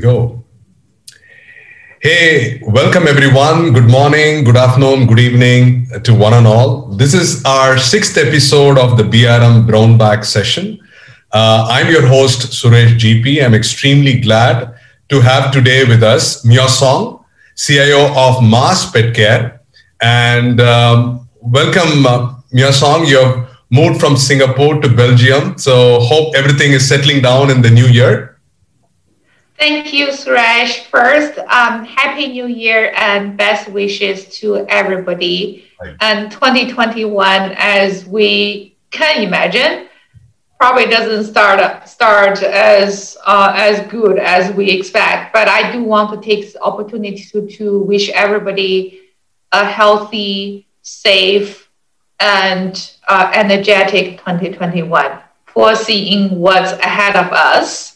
go. Hey, welcome everyone. Good morning, good afternoon, good evening to one and all. This is our sixth episode of the BRM Brown Bag session. Uh, I'm your host, Suresh GP. I'm extremely glad to have today with us Miao Song, CIO of Mars Pet Care. And um, welcome, uh, Song. You've moved from Singapore to Belgium. So, hope everything is settling down in the new year. Thank you, Suresh. First, um, Happy New Year and best wishes to everybody. And 2021, as we can imagine, probably doesn't start start as uh, as good as we expect. But I do want to take this opportunity to, to wish everybody a healthy, safe, and uh, energetic 2021, foreseeing what's ahead of us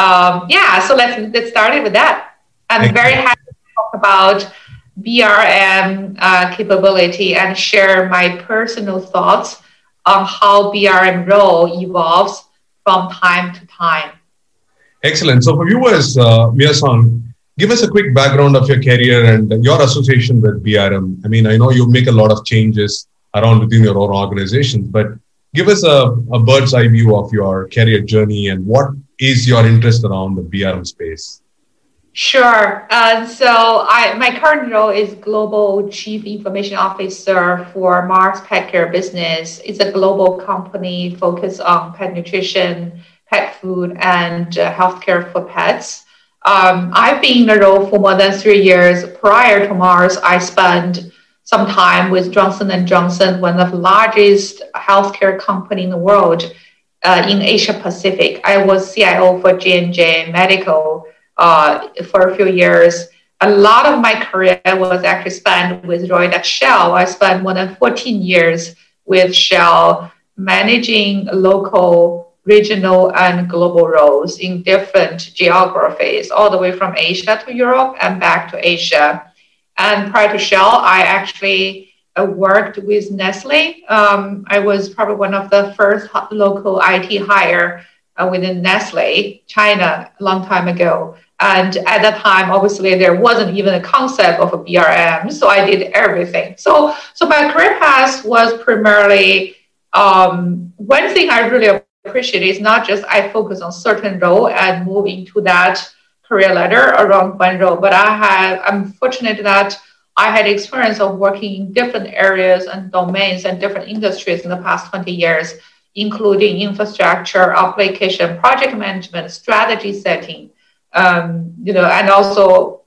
um, yeah, so let's get started with that. I'm Thank very you. happy to talk about BRM uh, capability and share my personal thoughts on how BRM role evolves from time to time. Excellent. So for viewers, uh, Miao Song, give us a quick background of your career and your association with BRM. I mean, I know you make a lot of changes around within your own organizations, but give us a, a bird's eye view of your career journey and what is your interest around the BRM space? Sure. Uh, so I, my current role is Global Chief Information Officer for Mars Pet Care Business. It's a global company focused on pet nutrition, pet food, and uh, healthcare for pets. Um, I've been in the role for more than three years. Prior to Mars, I spent some time with Johnson & Johnson, one of the largest healthcare company in the world uh, in Asia Pacific. I was CIO for J&J Medical uh, for a few years. A lot of my career was actually spent with Royal Shell. I spent more than 14 years with Shell managing local, regional, and global roles in different geographies, all the way from Asia to Europe and back to Asia. And prior to Shell, I actually worked with Nestle. Um, I was probably one of the first local IT hire uh, within Nestle, China, a long time ago. And at that time, obviously, there wasn't even a concept of a BRM, so I did everything. So, so my career path was primarily um, one thing I really appreciate is not just I focus on certain role and move into that career ladder around one role, but I have I'm fortunate that I had experience of working in different areas and domains and different industries in the past 20 years, including infrastructure, application, project management, strategy setting, um, you know, and also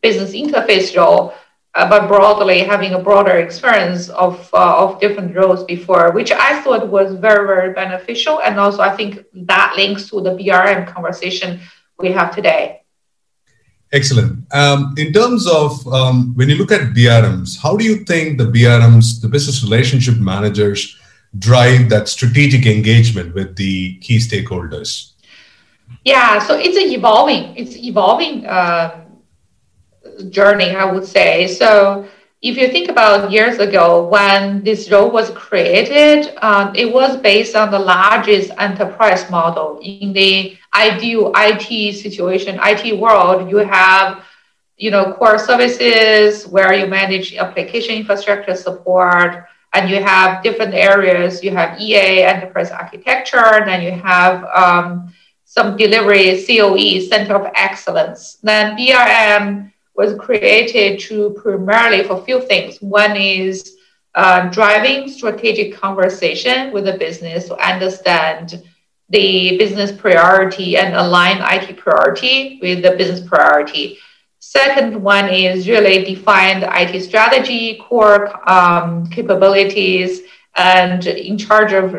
business interface role, uh, but broadly having a broader experience of, uh, of different roles before, which I thought was very, very beneficial. And also I think that links to the BRM conversation we have today. Excellent. Um, in terms of um, when you look at BRMs, how do you think the BRMs, the business relationship managers, drive that strategic engagement with the key stakeholders? Yeah, so it's an evolving, it's evolving uh, journey, I would say. So if you think about years ago when this role was created, um, it was based on the largest enterprise model. In the ideal IT situation, IT world, you have you know core services where you manage application infrastructure support, and you have different areas. You have EA, enterprise architecture, and then you have um, some delivery COE, center of excellence. Then BRM was created to primarily for a few things. One is uh, driving strategic conversation with the business to understand the business priority and align IT priority with the business priority. Second one is really define the IT strategy, core um, capabilities, and in charge of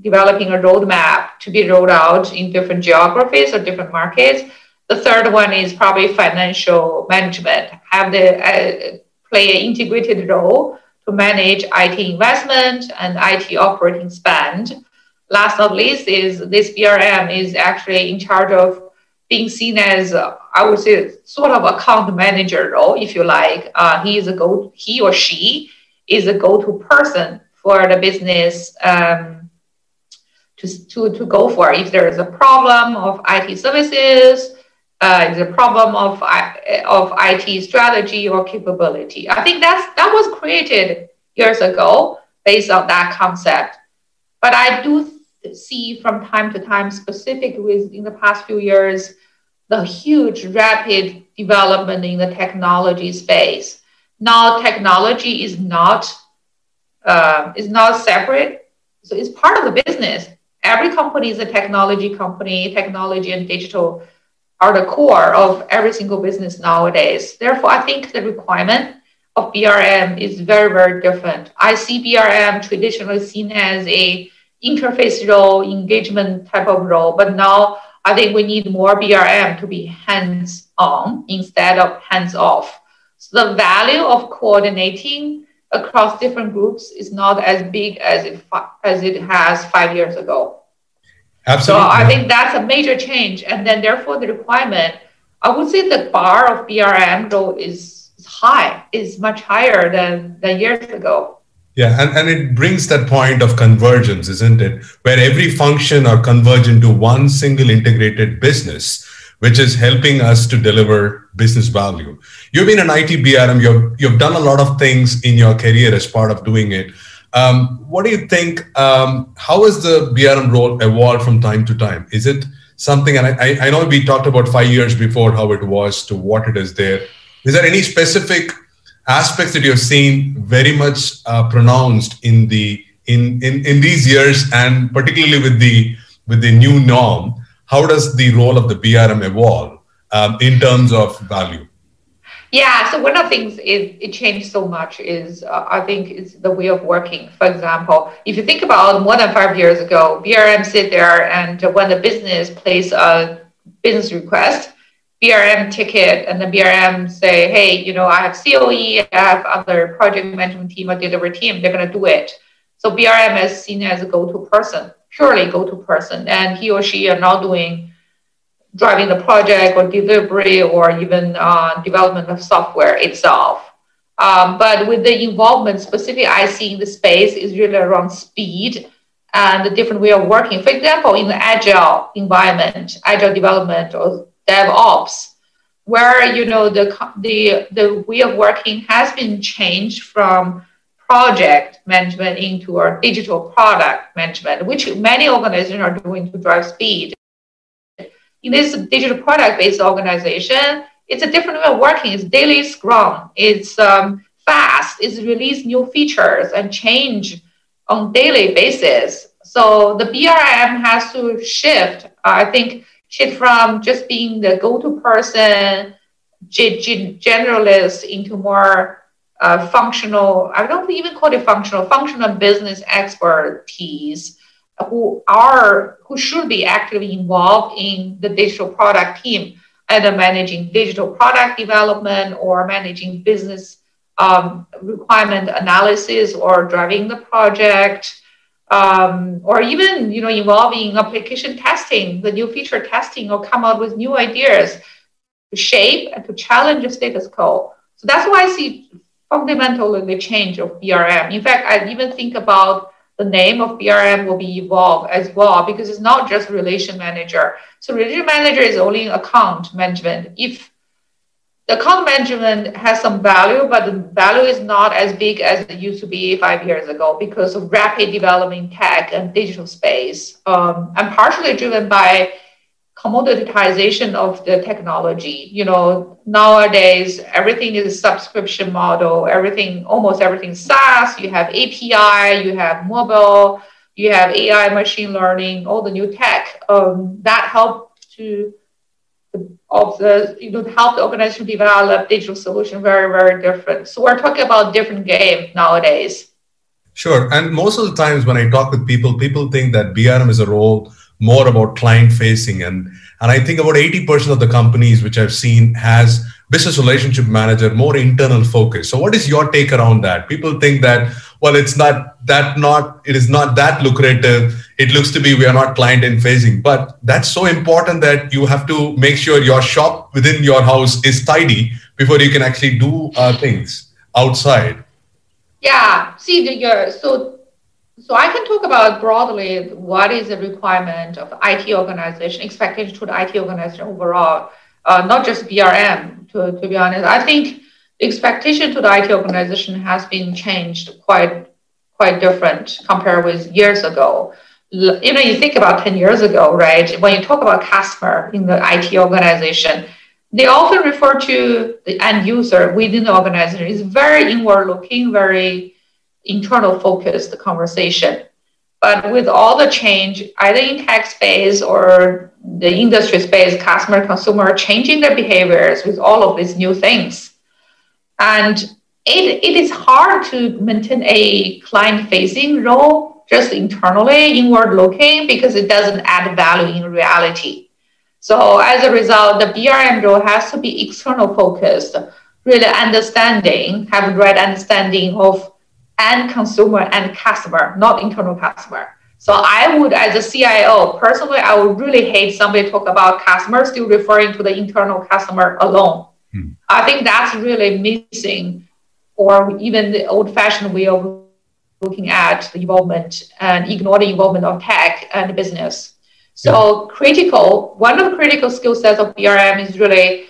developing a roadmap to be rolled out in different geographies or different markets the third one is probably financial management, have the uh, play an integrated role to manage IT investment and IT operating spend. Last but not least is this BRM is actually in charge of being seen as uh, I would say sort of account manager role, if you like. Uh, he is a go he or she is a go-to person for the business um, to, to, to go for if there is a problem of IT services Uh, a problem of of IT strategy or capability. I think that's that was created years ago based on that concept. But I do see from time to time, specific with in the past few years, the huge rapid development in the technology space. Now technology is not uh, is not separate, so it's part of the business. Every company is a technology company. Technology and digital are the core of every single business nowadays. Therefore, I think the requirement of BRM is very, very different. I see BRM traditionally seen as a interface role, engagement type of role, but now I think we need more BRM to be hands on instead of hands off. So the value of coordinating across different groups is not as big as it as it has five years ago. Absolutely. So I think that's a major change, and then therefore the requirement. I would say the bar of BRM role is high, is much higher than than years ago. Yeah, and, and it brings that point of convergence, isn't it? Where every function are converge into one single integrated business, which is helping us to deliver business value. You've been an IT BRM, you've, you've done a lot of things in your career as part of doing it. Um, what do you think? Um, how has the BRM role evolved from time to time? Is it something, and I, I know we talked about five years before how it was to what it is there. Is there any specific aspects that you've seen very much uh, pronounced in the in, in in these years and particularly with the with the new norm how does the role of the brm evolve um, in terms of value yeah so one of the things it, it changed so much is uh, i think is the way of working for example if you think about more than five years ago brm sit there and when the business place a business request BRM ticket and the BRM say, hey, you know, I have COE, I have other project management team or delivery team, they're going to do it. So BRM is seen as a go-to person, purely go-to person, and he or she are now doing driving the project or delivery or even uh, development of software itself. Um, but with the involvement, specifically I see in the space is really around speed and the different way of working. For example, in the agile environment, agile development or DevOps, where you know the the the way of working has been changed from project management into our digital product management, which many organizations are doing to drive speed. In this digital product-based organization, it's a different way of working. It's daily Scrum. It's um, fast. It's release new features and change on daily basis. So the BRM has to shift. I think shift from just being the go-to person, generalist into more uh, functional, I don't even call it functional, functional business expertise who are, who should be actively involved in the digital product team, either managing digital product development or managing business um, requirement analysis or driving the project um, or even you know involving application testing, the new feature testing, or come out with new ideas to shape and to challenge the status quo. So that's why I see fundamentally the change of BRM. In fact, I even think about the name of BRM will be evolved as well because it's not just relation manager. So relation manager is only account management. If the account management has some value, but the value is not as big as it used to be five years ago because of rapid developing tech and digital space, um, and partially driven by commoditization of the technology. You know, nowadays everything is a subscription model. Everything, almost everything SaaS. You have API. You have mobile. You have AI, machine learning, all the new tech um, that help to of the you know help the organization develop digital solution very very different so we're talking about different game nowadays sure and most of the times when i talk with people people think that brm is a role more about client facing. And and i think about 80% of the companies which i've seen has business relationship manager more internal focus. So what is your take around that? People think that well it's not that not it is not that lucrative. It looks to be we are not client in facing. But that's so important that you have to make sure your shop within your house is tidy before you can actually do uh, things outside. Yeah. See the, your so so I can talk about broadly what is the requirement of IT organization, expectation to the IT organization overall. uh, not just BRM, to, to be honest. I think the expectation to the IT organization has been changed quite quite different compared with years ago. You know, you think about 10 years ago, right? When you talk about customer in the IT organization, they often refer to the end user within the organization. It's very inward looking, very internal focused conversation. But with all the change, either in tech space or the industry space, customer, consumer changing their behaviors with all of these new things. And it, it is hard to maintain a client facing role just internally, inward looking, because it doesn't add value in reality. So as a result, the BRM role has to be external focused, really understanding, have a right understanding of end consumer and customer, not internal customer. So I would, as a CIO, personally, I would really hate somebody talk about customer still referring to the internal customer alone. Hmm. I think that's really missing, or even the old-fashioned way of looking at the involvement and ignore the involvement of tech and business. So yeah. critical, one of the critical skill sets of BRM is really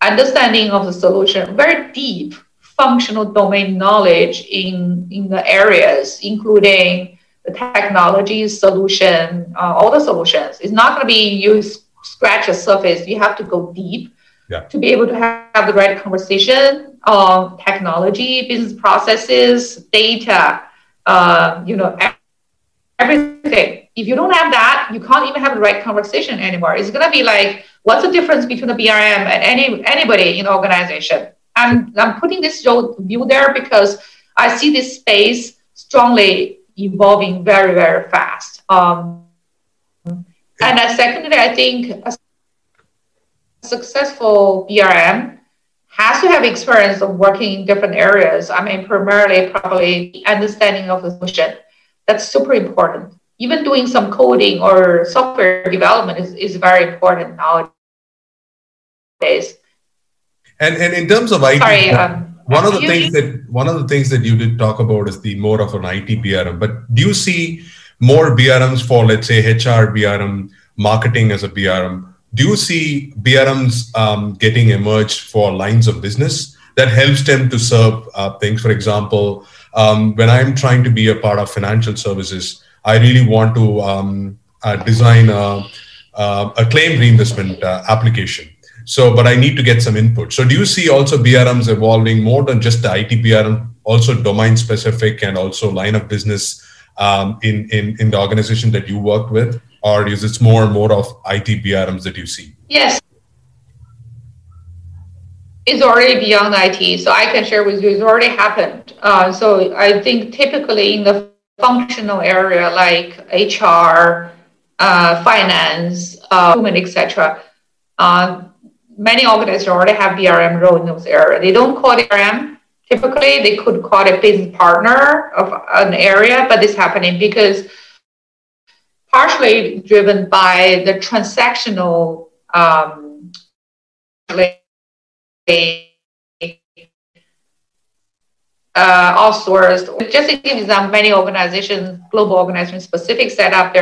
understanding of the solution, very deep functional domain knowledge in, in the areas, including the technology solution, uh, all the solutions. It's not going to be you scratch the surface. You have to go deep yeah. to be able to have the right conversation on technology, business processes, data, uh, you know, everything. If you don't have that, you can't even have the right conversation anymore. It's going to be like, what's the difference between the BRM and any anybody in the organization? I'm, I'm putting this view there because I see this space strongly evolving very, very fast. Um, and uh, secondly, I think a successful BRM has to have experience of working in different areas. I mean, primarily probably understanding of the solution. That's super important. Even doing some coding or software development is, is very important nowadays. And and in terms of IT, Sorry, um, one of the things that one of the things that you did talk about is the more of an IT BRM. But do you see more BRMs for let's say HR BRM, marketing as a BRM? Do you see BRMs um, getting emerged for lines of business that helps them to serve uh, things? For example, um, when I'm trying to be a part of financial services, I really want to um, uh, design a, uh, a claim reinvestment uh, application so, but I need to get some input. So, do you see also BRMs evolving more than just the IT BRM, also domain specific and also line of business um, in, in, in the organization that you work with? Or is it more and more of IT BRMs that you see? Yes. It's already beyond IT. So, I can share with you, it's already happened. Uh, so, I think typically in the functional area like HR, uh, finance, uh, human, etc. Uh, many organizations already have BRM role in those areas. They don't call BRM. Typically, they could call it business partner of an area, but this happening because partially driven by the transactional um, uh, outsourced. Just to give you some many organizations, global organizations, specific set up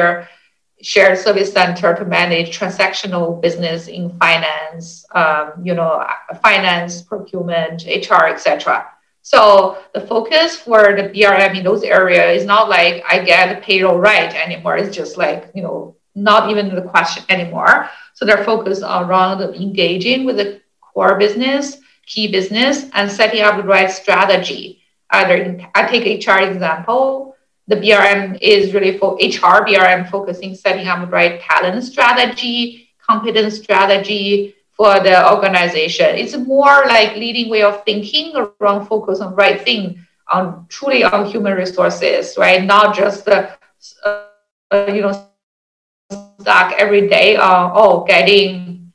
shared service center to manage transactional business in finance, um, you know, finance, procurement, HR, etc. So the focus for the BRM in those areas is not like I get the payroll right anymore. It's just like, you know, not even the question anymore. So they're focused around engaging with the core business, key business, and setting up the right strategy. Either in, I take HR example, the BRM is really for HR BRM focusing setting up the right talent strategy, competence strategy for the organization. It's more like leading way of thinking around focus on right thing on truly on human resources, right? Not just the uh, you know stuck every day on oh getting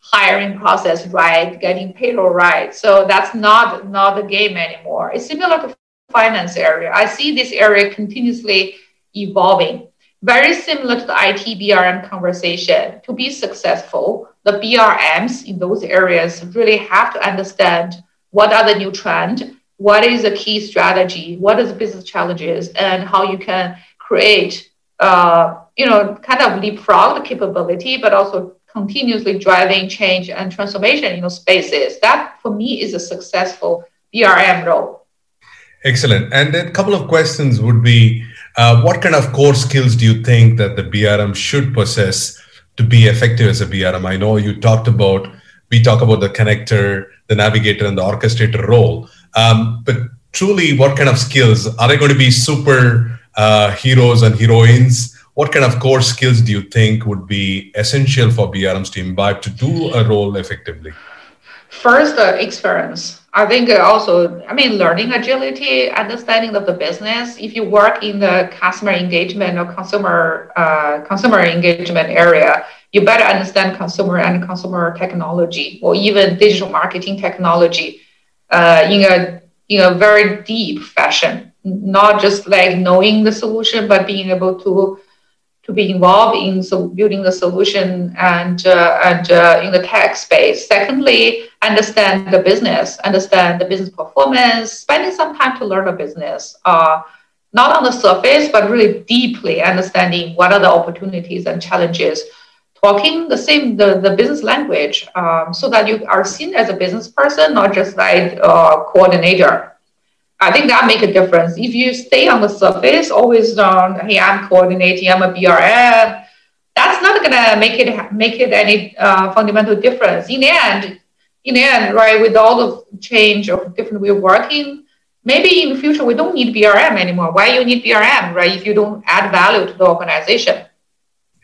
hiring process right, getting payroll right. So that's not not the game anymore. It's similar to finance area. I see this area continuously evolving. Very similar to the IT BRM conversation. To be successful, the BRMs in those areas really have to understand what are the new trends, what is the key strategy, what is the business challenges, and how you can create, uh, you know, kind of leapfrog the capability, but also continuously driving change and transformation in those spaces. That for me is a successful BRM role. Excellent. And a couple of questions would be uh, what kind of core skills do you think that the BRM should possess to be effective as a BRM? I know you talked about, we talk about the connector, the navigator, and the orchestrator role. Um, but truly, what kind of skills are they going to be super uh, heroes and heroines? What kind of core skills do you think would be essential for BRMs to imbibe to do a role effectively? First, experience. I think also, I mean, learning agility, understanding of the business. If you work in the customer engagement or consumer uh, consumer engagement area, you better understand consumer and consumer technology or even digital marketing technology uh, in a in a very deep fashion. Not just like knowing the solution, but being able to to be involved in so building the solution and uh, and uh, in the tech space. Secondly, understand the business, understand the business performance, spending some time to learn the business. Uh, not on the surface, but really deeply understanding what are the opportunities and challenges. Talking the same the, the business language, um, so that you are seen as a business person, not just like a coordinator. I think that make a difference. If you stay on the surface, always on, hey, I'm coordinating, I'm a BRM, that's not gonna make it make it any uh, fundamental difference. In the end, in the end, right, with all the change of different way of working, maybe in the future we don't need BRM anymore. Why you need BRM, right? If you don't add value to the organization.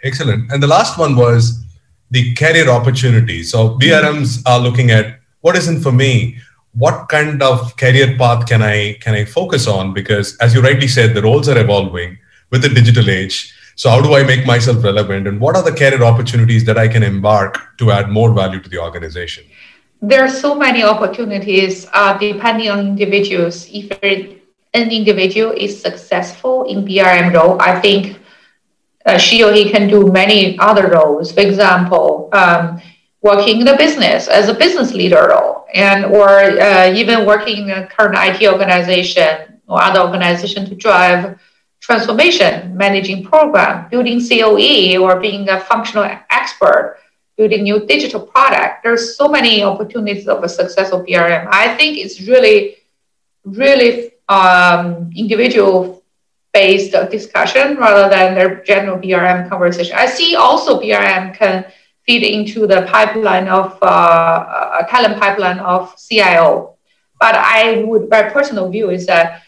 Excellent. And the last one was the career opportunity. So BRMs are looking at what isn't for me what kind of career path can I can I focus on? Because as you rightly said, the roles are evolving with the digital age. So how do I make myself relevant, and what are the career opportunities that I can embark to add more value to the organization? There are so many opportunities uh, depending on individuals. If an individual is successful in BRM role, I think uh, she or he can do many other roles. For example, um, working in a business as a business leader role, and or uh, even working in a current IT organization or other organization to drive transformation, managing program, building COE, or being a functional expert, building new digital product. There's so many opportunities of a successful BRM. I think it's really, really um, individual based discussion rather than their general BRM conversation. I see also BRM can feed into the pipeline of uh, a talent pipeline of CIO. But I would, my personal view is that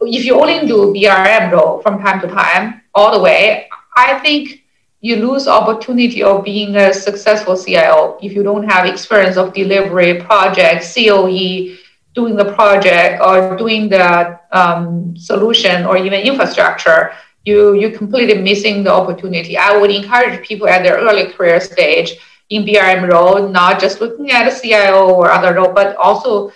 if you only do BRM role from time to time, all the way, I think you lose opportunity of being a successful CIO if you don't have experience of delivery project, COE, doing the project or doing the um, solution or even infrastructure you you completely missing the opportunity. I would encourage people at their early career stage in BRM role, not just looking at a CIO or other role, but also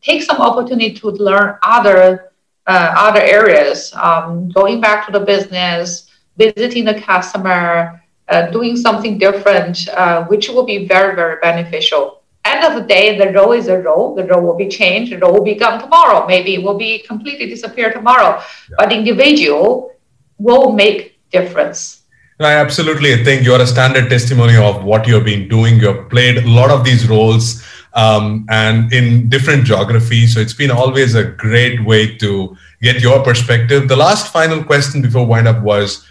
take some opportunity to learn other uh, other areas, um, going back to the business, visiting the customer, uh, doing something different, uh, which will be very very beneficial. End of the day, the role is a role. The role will be changed. The role will be gone tomorrow. Maybe it will be completely disappear tomorrow. Yeah. But individual will make difference. I absolutely think you're a standard testimony of what you've been doing. You've played a lot of these roles um, and in different geographies. So it's been always a great way to get your perspective. The last final question before wind up was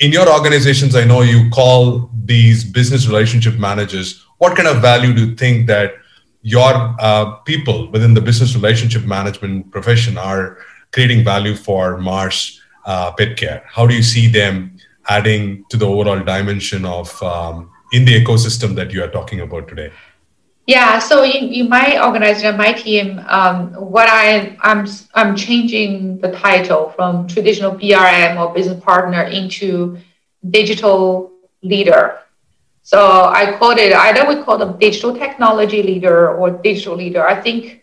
in your organizations, I know you call these business relationship managers. What kind of value do you think that your uh, people within the business relationship management profession are creating value for Mars uh, pet care? How do you see them adding to the overall dimension of um, in the ecosystem that you are talking about today? Yeah, so in, in my organization, my team, um, what I I'm I'm changing the title from traditional BRM or business partner into digital leader. So I called it either we call them digital technology leader or digital leader. I think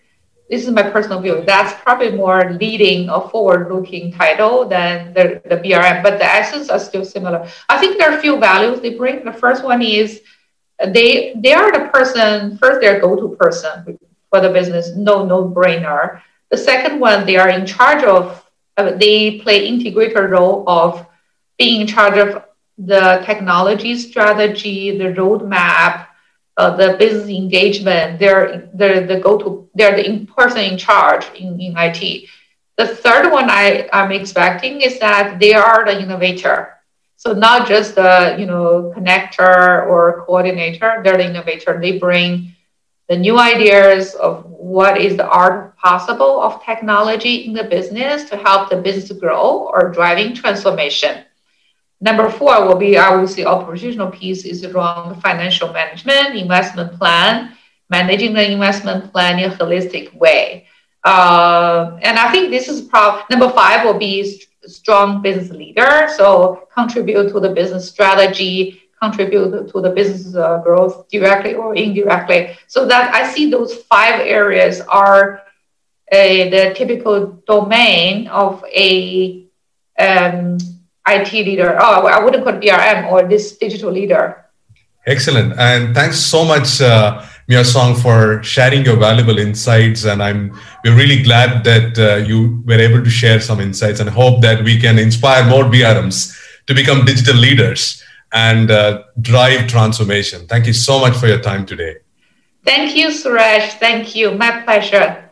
this is my personal view. That's probably more leading or forward-looking title than the, the BRM, but the essence are still similar. I think there are a few values they bring. The first one is they they are the person first. They're go-to person for the business. No no brainer. The second one, they are in charge of. Uh, they play integrator role of being in charge of the technology strategy, the roadmap, uh, the business engagement. They're, they're the go-to, they're the person in charge in, in IT. The third one I, I'm expecting is that they are the innovator. So not just the you know connector or coordinator, they're the innovator. They bring the new ideas of what is the art possible of technology in the business to help the business grow or driving transformation. Number four will be, I would say, operational piece is around financial management, investment plan, managing the investment plan in a holistic way. Uh, and I think this is probably number five will be st- strong business leader. So contribute to the business strategy, contribute to the business uh, growth directly or indirectly. So that I see those five areas are a, the typical domain of a um, IT leader. Oh, I wouldn't call it BRM or this digital leader. Excellent, and thanks so much. Uh, Miao Song for sharing your valuable insights. And I'm we're really glad that uh, you were able to share some insights and hope that we can inspire more BRMs to become digital leaders and uh, drive transformation. Thank you so much for your time today. Thank you, Suresh. Thank you. My pleasure.